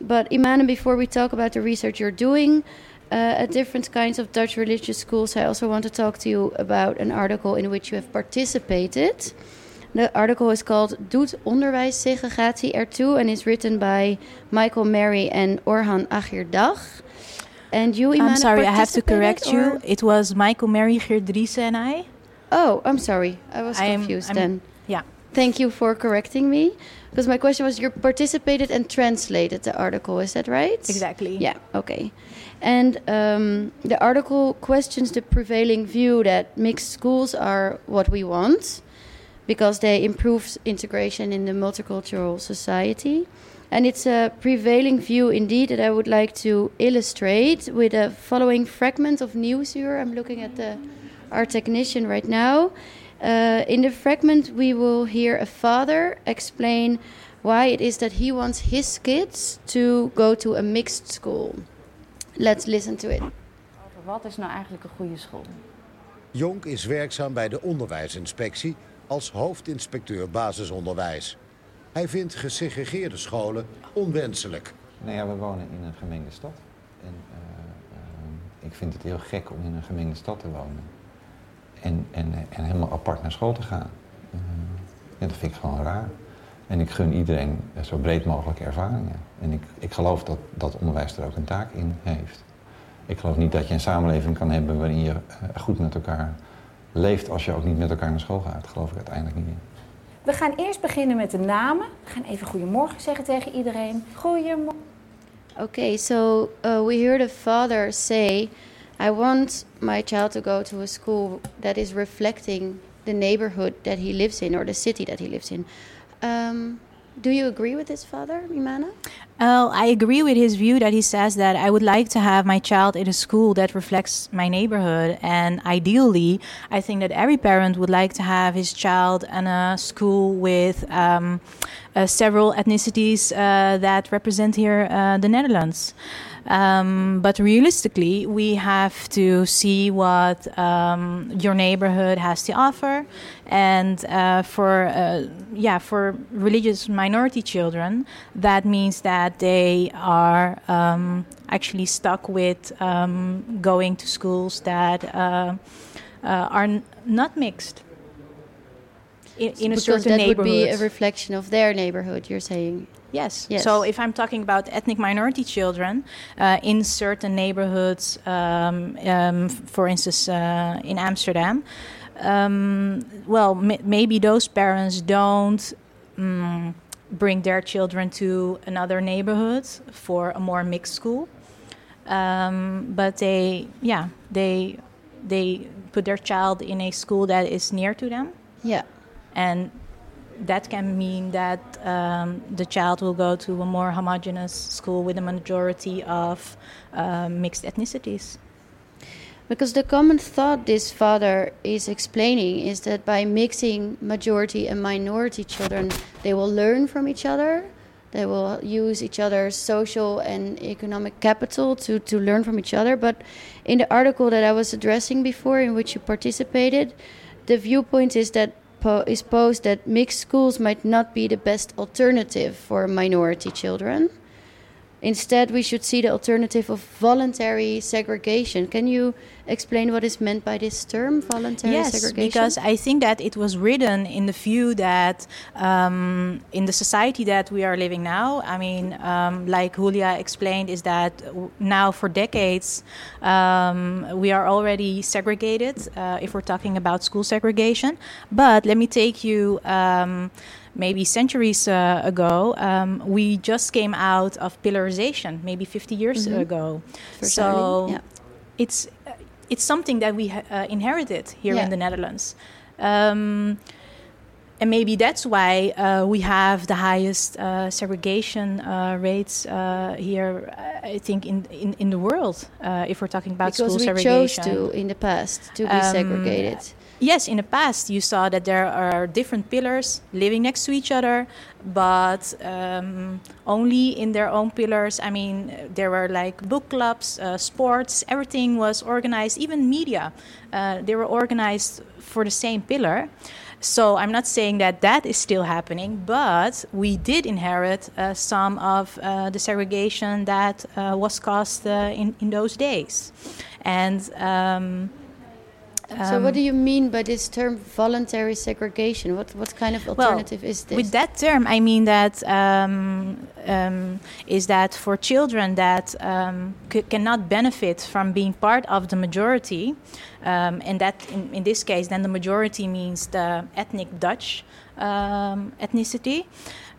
But Imane, before we talk about the research you're doing, uh, at different kinds of Dutch religious schools, I also want to talk to you about an article in which you have participated. The article is called Doet onderwijssegregatie ertoe and is written by Michael Merry and Orhan Agirdag. And you, Imane, I'm sorry, I have to correct participated, you. It was Michael Merry Geerdriese and I. Oh, I'm sorry. I was I'm- confused I'm- then. Yeah. Thank you for correcting me. Because my question was you participated and translated the article, is that right? Exactly. Yeah, okay. And um, the article questions the prevailing view that mixed schools are what we want because they improve integration in the multicultural society. And it's a prevailing view indeed that I would like to illustrate with a following fragment of news here. I'm looking at the our technician right now. Uh, in the fragment, we will hear a father explain why it is that he wants his kids to go to a mixed school. Let's listen to it. Over wat is nou eigenlijk een goede school? Jonk is werkzaam bij de onderwijsinspectie als hoofdinspecteur basisonderwijs. Hij vindt gesegregeerde scholen onwenselijk. Nou ja, we wonen in een gemengde stad. En eh, eh, ik vind het heel gek om in een gemengde stad te wonen. En, en, en helemaal apart naar school te gaan. Eh, ja, dat vind ik gewoon raar. En ik gun iedereen eh, zo breed mogelijke ervaringen. En ik, ik geloof dat, dat onderwijs er ook een taak in heeft. Ik geloof niet dat je een samenleving kan hebben waarin je eh, goed met elkaar leeft als je ook niet met elkaar naar school gaat. Dat geloof ik uiteindelijk niet in. We gaan eerst beginnen met de namen. We gaan even goedemorgen zeggen tegen iedereen. Goedemorgen. Okay, so uh, we hear the father say, I want my child to go to a school that is reflecting the neighborhood that he lives in or the city that he lives in. Um, do you agree with his father, Imane? Well, I agree with his view that he says that I would like to have my child in a school that reflects my neighborhood. And ideally, I think that every parent would like to have his child in a school with um, uh, several ethnicities uh, that represent here uh, the Netherlands. Um, but realistically, we have to see what um, your neighborhood has to offer, and uh, for uh, yeah, for religious minority children, that means that they are um, actually stuck with um, going to schools that uh, uh, are n- not mixed. In, in a because certain that neighborhood. would be a reflection of their neighborhood, you're saying. Yes. Yes. So if I'm talking about ethnic minority children uh, in certain neighborhoods, um, um, for instance, uh, in Amsterdam, um, well, m- maybe those parents don't mm, bring their children to another neighborhood for a more mixed school, um, but they, yeah, they they put their child in a school that is near to them Yeah. And that can mean that um, the child will go to a more homogeneous school with a majority of uh, mixed ethnicities. Because the common thought this father is explaining is that by mixing majority and minority children, they will learn from each other. They will use each other's social and economic capital to, to learn from each other. But in the article that I was addressing before, in which you participated, the viewpoint is that po- is posed that mixed schools might not be the best alternative for minority children. Instead, we should see the alternative of voluntary segregation. Can you explain what is meant by this term, voluntary yes, segregation? because I think that it was written in the view that um, in the society that we are living now, I mean, um, like Julia explained, is that now for decades um, we are already segregated uh, if we're talking about school segregation. But let me take you. Maybe centuries uh, ago, um, we just came out of pillarization, maybe 50 years Mhm. ago. First so yeah. it's uh, it's something that we uh, inherited here Yeah. in the Netherlands. Um, and maybe that's why uh, we have the highest uh, segregation uh, rates uh, here, uh, I think, in, in, in the world, uh, if we're talking about because school we segregation. chose to in the past to be Um, segregated. Yes, in the past you saw that there are different pillars living next to each other, but um, only in their own pillars. I mean, there were like book clubs, uh, sports, everything was organized, even media. Uh, they were organized for the same pillar. so I'm not saying that that is still happening, but we did inherit uh, some of uh, the segregation that uh, was caused uh, in, in those days. And um, so, what um, do you mean by this term voluntary segregation? What what kind of alternative well, is this? With that term, I mean that um, um, is that for children that um, cannot benefit from being part of the majority, um, and that in, in this case, then the majority means the ethnic Dutch um, ethnicity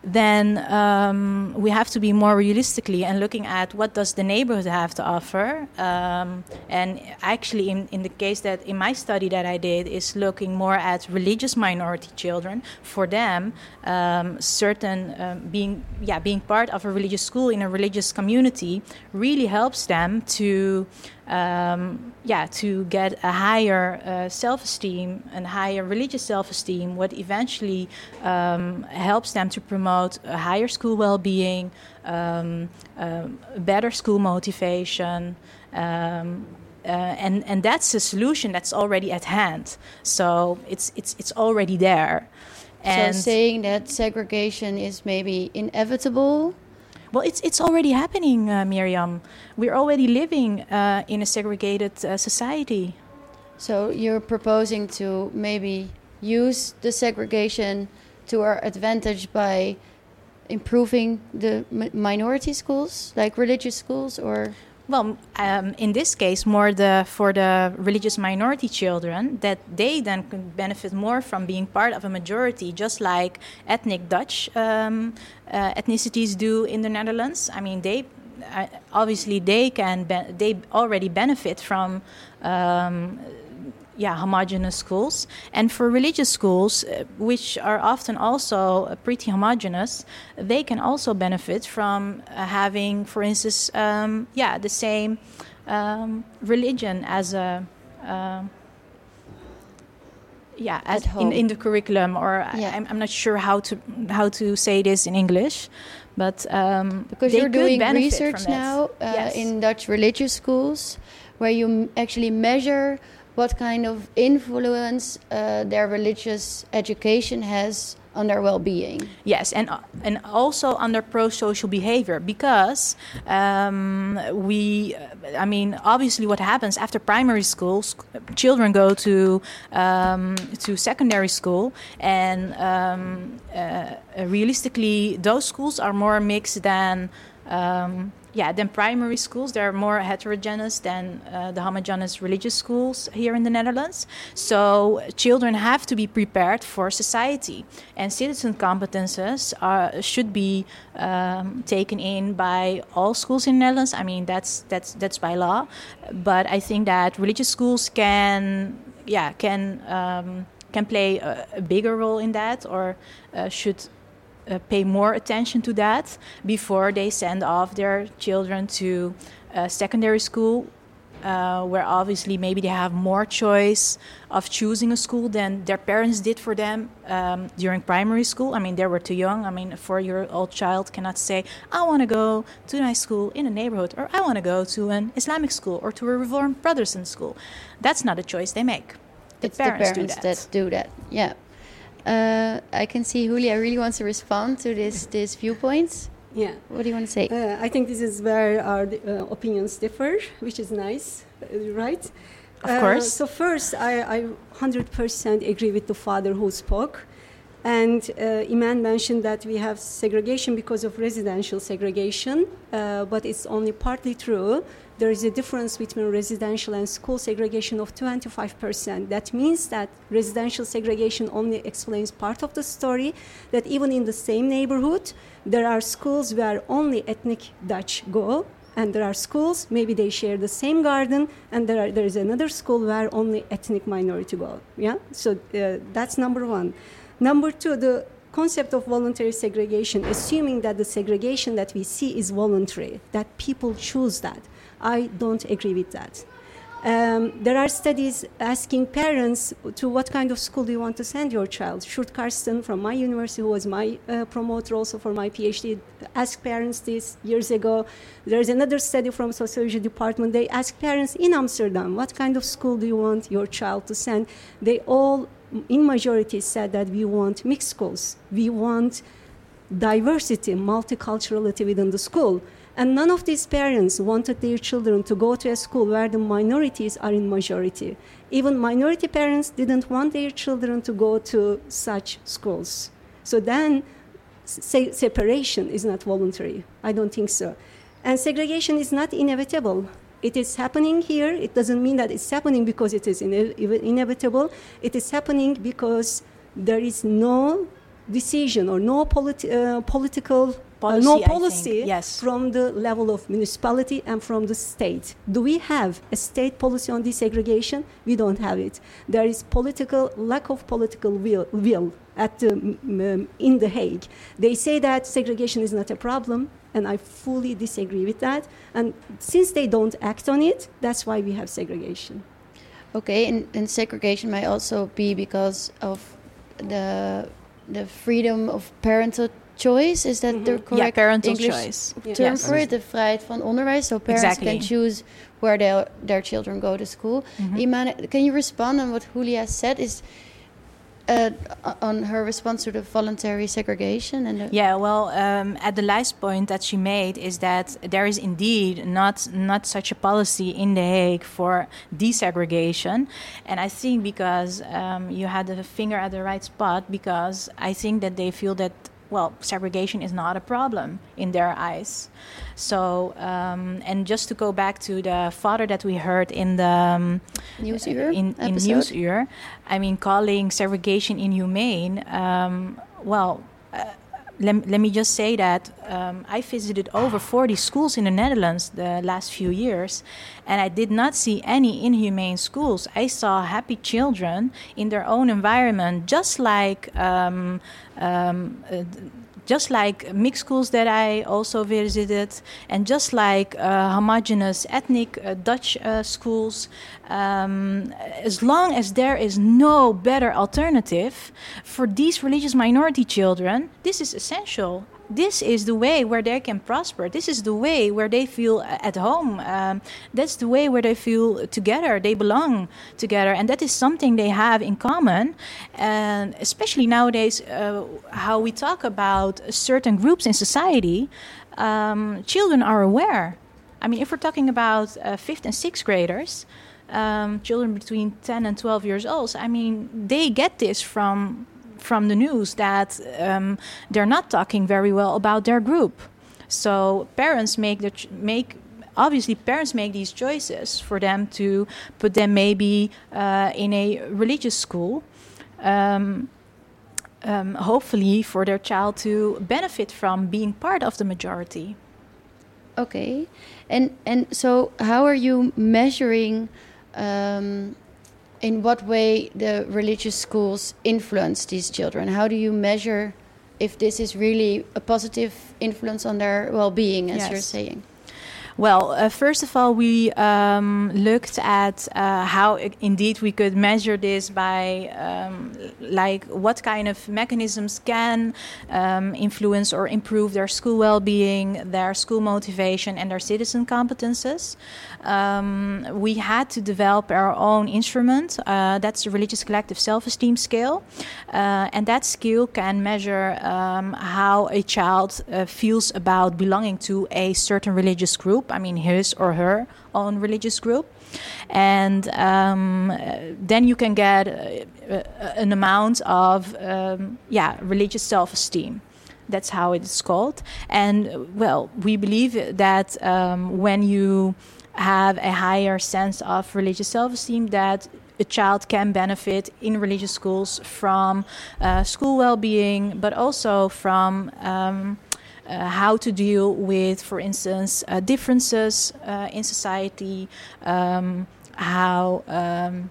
then um, we have to be more realistically and looking at what does the neighborhood have to offer. Um, and actually, in, in the case that in my study that I did is looking more at religious minority children. For them, um, certain um, being yeah being part of a religious school in a religious community really helps them to um, yeah, to get a higher uh, self-esteem and higher religious self-esteem, what eventually um, helps them to promote a higher school well-being, um, um better school motivation. Um, uh, and and that's a solution that's already at hand. So it's it's it's already there. And so saying that segregation is maybe inevitable well, it's it's already happening, uh, Miriam. We're already living uh, in a segregated uh, society. So you're proposing to maybe use the segregation to our advantage by improving the minority schools, like religious schools, or well, um, in this case, more the for the religious minority children that they then can benefit more from being part of a majority, just like ethnic Dutch um, uh, ethnicities do in the Netherlands. I mean, they uh, obviously they can they already benefit from um, yeah, homogenous schools. And for religious schools, uh, which are often also uh, pretty homogenous, they can also benefit from uh, having, for instance, um, yeah, the same um, religion as a. Um, yeah, as in, in the curriculum, or yeah. I, am not sure how to how to say this in English, but um, because you're doing research now uh, yes. in Dutch religious schools, where you actually measure what kind of influence uh, their religious education has on their well-being. Yes, and uh, and also on their pro-social behavior because um, we, I mean, obviously, what happens after primary school, children go to um, to secondary school, and um, uh, realistically, those schools are more mixed than. Um, yeah, then primary schools they're more heterogeneous than uh, the homogeneous religious schools here in the Netherlands. So children have to be prepared for society, and citizen competences are, should be um, taken in by all schools in the Netherlands. I mean that's that's that's by law, but I think that religious schools can yeah can um, can play a, a, bigger role in that or uh, should uh, pay more attention to that before they send off their children to uh, secondary school, uh, where obviously maybe they have more choice of choosing a school than their parents did for them um, during primary school. I mean, they were too young. I mean, a four year old child cannot say, I want to go to a nice school in a neighborhood, or I want to go to an Islamic school or to a Reformed Protestant school. That's not a choice they make. The it's parents the parents do that. that do that. Yeah. Uh, I can see Julia really wants to respond to this these viewpoints. Yeah. What do you want to say? Uh, I think this is where our uh, opinions differ, which is nice, uh, right? Of course. Uh, so first, I, I 100% agree with the father who spoke. And uh, Iman mentioned that we have segregation because of residential segregation, uh, but it's only partly true there is a difference between residential and school segregation of 25%. That means that residential segregation only explains part of the story, that even in the same neighborhood, there are schools where only ethnic Dutch go, and there are schools, maybe they share the same garden, and there, are, there is another school where only ethnic minority go. Yeah? So uh, that's number one. Number two, the concept of voluntary segregation, assuming that the segregation that we see is voluntary, that people choose that. I don't agree with that. Um, there are studies asking parents to what kind of school do you want to send your child. Sjoerd Karsten from my university, who was my uh, promoter also for my PhD, asked parents this years ago. There's another study from sociology department. They asked parents in Amsterdam, what kind of school do you want your child to send? They all in majority said that we want mixed schools. We want diversity, multiculturality within the school. And none of these parents wanted their children to go to a school where the minorities are in majority. Even minority parents didn't want their children to go to such schools. So then, se- separation is not voluntary. I don't think so. And segregation is not inevitable. It is happening here. It doesn't mean that it's happening because it is ine- inevitable. It is happening because there is no decision or no politi- uh, political Policy, uh, I no think, policy yes. from the level of municipality and from the state. Do we have a state policy on desegregation? We don't have it. There is political lack of political will, will at the, um, in the Hague. They say that segregation is not a problem, and I fully disagree with that. And since they don't act on it, that's why we have segregation. Okay, and, and segregation might also be because of the the freedom of parental choice. Is that the Yeah, correct parental English choice. term Yes. for it? The vrijheid van onderwijs. So parents Exactly. can choose where their their children go to school. Mhm. Imane, can you respond on what Julia said? Is uh, on her response to the voluntary segregation and the Yeah, well, um, at the last point that she made is that there is indeed not not such a policy in The Hague for desegregation, and I think because um, you had the finger at the right spot, because I think that they feel that well, segregation is not a problem in their eyes. So, um, and just to go back to the father that we heard in the um, Nieuwsuur in, in? Nieuwsuur, I mean, calling segregation inhumane. Um, well, uh, let, let me just say that um, I visited over 40 schools in the Netherlands the last few years, and I did not see any inhumane schools. I saw happy children in their own environment, just like. Um, um, uh, just like mixed schools that I also visited, and just like uh, homogenous ethnic uh, Dutch uh, schools, um, as long as there is no better alternative for these religious minority children, this is essential. This is the way where they can prosper. This is the way where they feel at home. Um, that's the way where they feel together. They belong together, and that is something they have in common. And especially nowadays, uh, how we talk about certain groups in society, um, children are aware. I mean, if we're talking about uh, fifth and sixth graders, um, children between 10 and 12 years old, I mean, they get this from from the news that um, they're not talking very well about their group. So parents make the ch- make obviously parents make these choices for them to put them maybe uh, in a religious school. Um, um, hopefully, for their child to benefit from being part of the majority. Okay, and and so how are you measuring? Um, in what way the religious schools influence these children? How do you measure if this is really a positive influence on their well-being, as Yes. you're saying? Well, uh, first of all, we um, looked at uh, how indeed we could measure this by, um, like, what kind of mechanisms can um, influence or improve their school well-being, their school motivation, and their citizen competences. Um, we had to develop our own instrument. Uh, that's the Religious Collective Self-Esteem Scale, uh, and that scale can measure um, how a child uh, feels about belonging to a certain religious group. I mean, his or her own religious group, and um, then you can get uh, an amount of um, yeah religious self-esteem. That's how it's called. And well, we believe that um, when you have a higher sense of religious self-esteem, that a child can benefit in religious schools from uh, school well-being, but also from um, uh, how to deal with, for instance, uh, differences uh, in society, um, how um,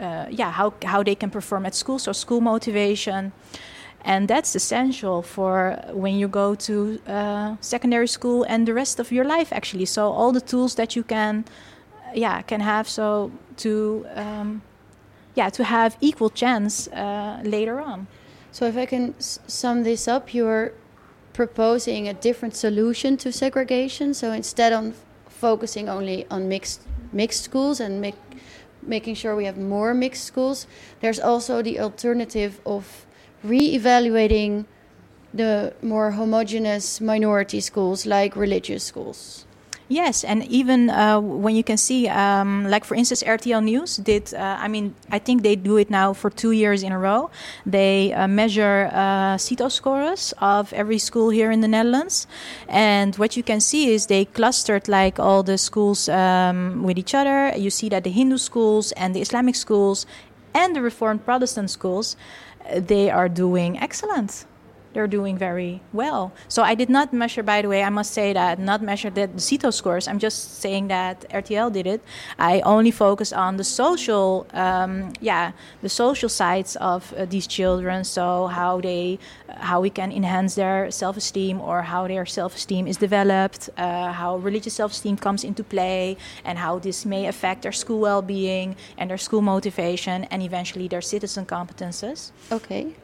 uh, yeah how how they can perform at school, so school motivation, and that's essential for when you go to uh, secondary school and the rest of your life actually. So all the tools that you can yeah can have so to um, yeah to have equal chance uh, later on. So, if I can sum this up, you're proposing a different solution to segregation. So, instead of focusing only on mixed mixed schools and mi- making sure we have more mixed schools, there's also the alternative of re-evaluating the more homogeneous minority schools like religious schools. Yes, and even uh, when you can see, um, like for instance, RTL News did. Uh, I mean, I think they do it now for two years in a row. They uh, measure uh, CITO scores of every school here in the Netherlands, and what you can see is they clustered like all the schools um, with each other. You see that the Hindu schools and the Islamic schools and the Reformed Protestant schools, they are doing excellent they're doing very well. So I did not measure, by the way, I must say that, not measure the CITO scores. I'm just saying that RTL did it. I only focus on the social, um, yeah, the social sides of uh, these children. So how they, uh, how we can enhance their self-esteem or how their self-esteem is developed, uh, how religious self-esteem comes into play, and how this may affect their school well-being and their school motivation, and eventually their citizen competences. Okay.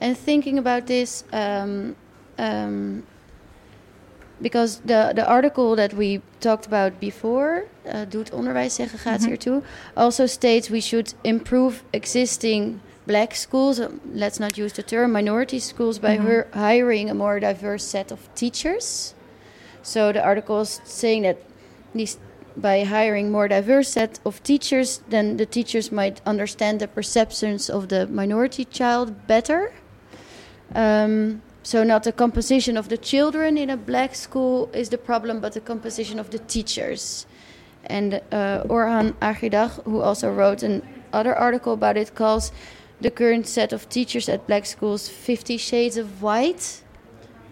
And thinking about this, um, um, because the, the article that we talked about before, uh, Doet onderwijssegregatie ertoe, also states we should improve existing black schools, um, let's not use the term minority schools, by Mhm. her hiring a more diverse set of teachers. So the article is saying that these by hiring more diverse set of teachers, then the teachers might understand the perceptions of the minority child better. Um, so not the composition of the children in a black school is the problem, but the composition of the teachers. And uh, Orhan Agirdag, who also wrote another article about it, calls the current set of teachers at black schools 50 shades of white,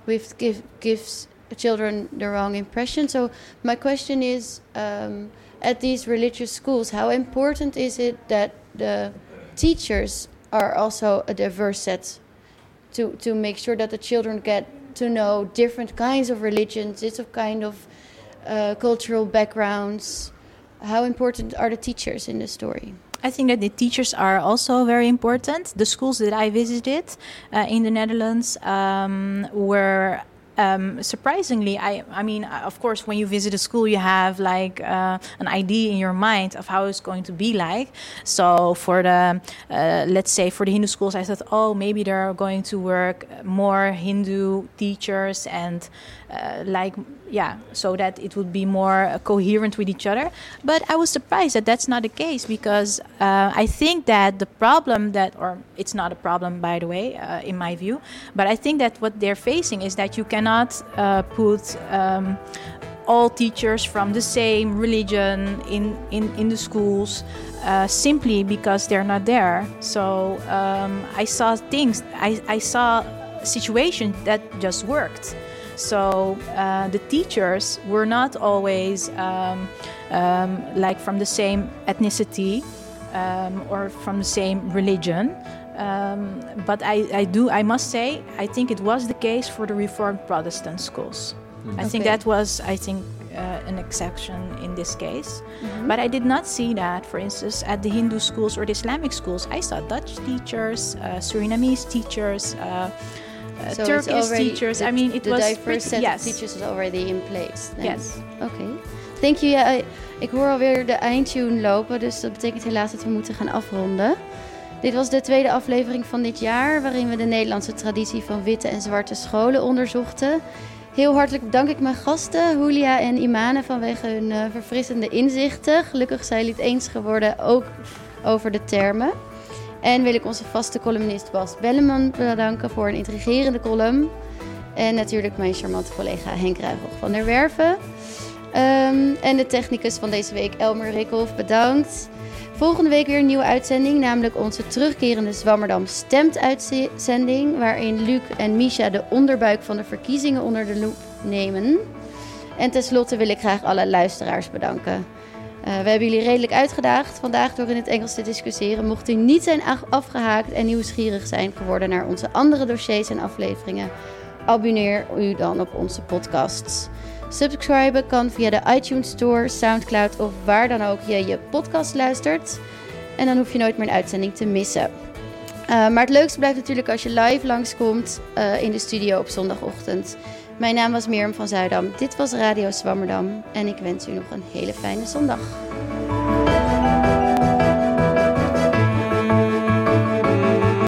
which give, gives children the wrong impression. So my question is, um, at these religious schools, how important is it that the teachers are also a diverse set to, to make sure that the children get to know different kinds of religions, different kind of uh, cultural backgrounds? How important are the teachers in the story? I think that the teachers are also very important. The schools that I visited uh, in the Netherlands um, were. Um, surprisingly, I, I mean, of course, when you visit a school, you have like uh, an idea in your mind of how it's going to be like. So, for the, uh, let's say, for the Hindu schools, I thought, oh, maybe there are going to work more Hindu teachers and like, yeah, so that it would be more uh, coherent with each other. But I was surprised that that's not the case because uh, I think that the problem that, or it's not a problem, by the way, uh, in my view, but I think that what they're facing is that you cannot uh, put um, all teachers from the same religion in, in, in the schools uh, simply because they're not there. So um, I saw things, I, I saw situations that just worked. So uh, the teachers were not always um, um, like from the same ethnicity um, or from the same religion. Um, but I, I do, I must say, I think it was the case for the Reformed Protestant schools. I think that was, I think, uh, an exception in this case. Mhm. But I did not see that, for instance, at the Hindu schools or the Islamic schools. I saw Dutch teachers, uh, Surinamese teachers, uh, So Turkish teachers. the- I mean, it the was diverse pretty, set yes. of teachers is already in place. then. Yes. Oké. Thank you. Ja, ik hoor alweer de eindtune lopen, dus dat betekent helaas dat we moeten gaan afronden. Dit was de tweede aflevering van dit jaar, waarin we de Nederlandse traditie van witte en zwarte scholen onderzochten. Heel hartelijk bedank ik mijn gasten, Julia en Imane, vanwege hun eh, verfrissende inzichten. Gelukkig zijn jullie het eens geworden, ook over de termen. En wil ik onze vaste columnist Bas Belleman bedanken voor een intrigerende column. En natuurlijk mijn charmante collega Henk Ruigrog van der Werven. Ehm, en de technicus van deze week, Elmer Rikhoff, bedankt. Volgende week weer een nieuwe uitzending, namelijk onze terugkerende Zwammerdam stemt uitzending, waarin Luc en Misha de onderbuik van de verkiezingen onder de loep nemen. En tenslotte wil ik graag alle luisteraars bedanken. Eh, we hebben jullie redelijk uitgedaagd vandaag door in het Engels te discussiëren. Mocht u niet zijn af- afgehaakt en nieuwsgierig zijn geworden naar onze andere dossiers en afleveringen, abonneer u dan op onze podcasts. Subscriben kan via de iTunes Store, Soundcloud of waar dan ook je je podcast luistert. En dan hoef je nooit meer een uitzending te missen. Eh, maar het leukste blijft natuurlijk als je live langskomt eh in de studio op zondagochtend. Mijn naam was Mirjam van Zuidam. Dit was Radio Zwammerdam. En ik wens u nog een hele fijne zondag.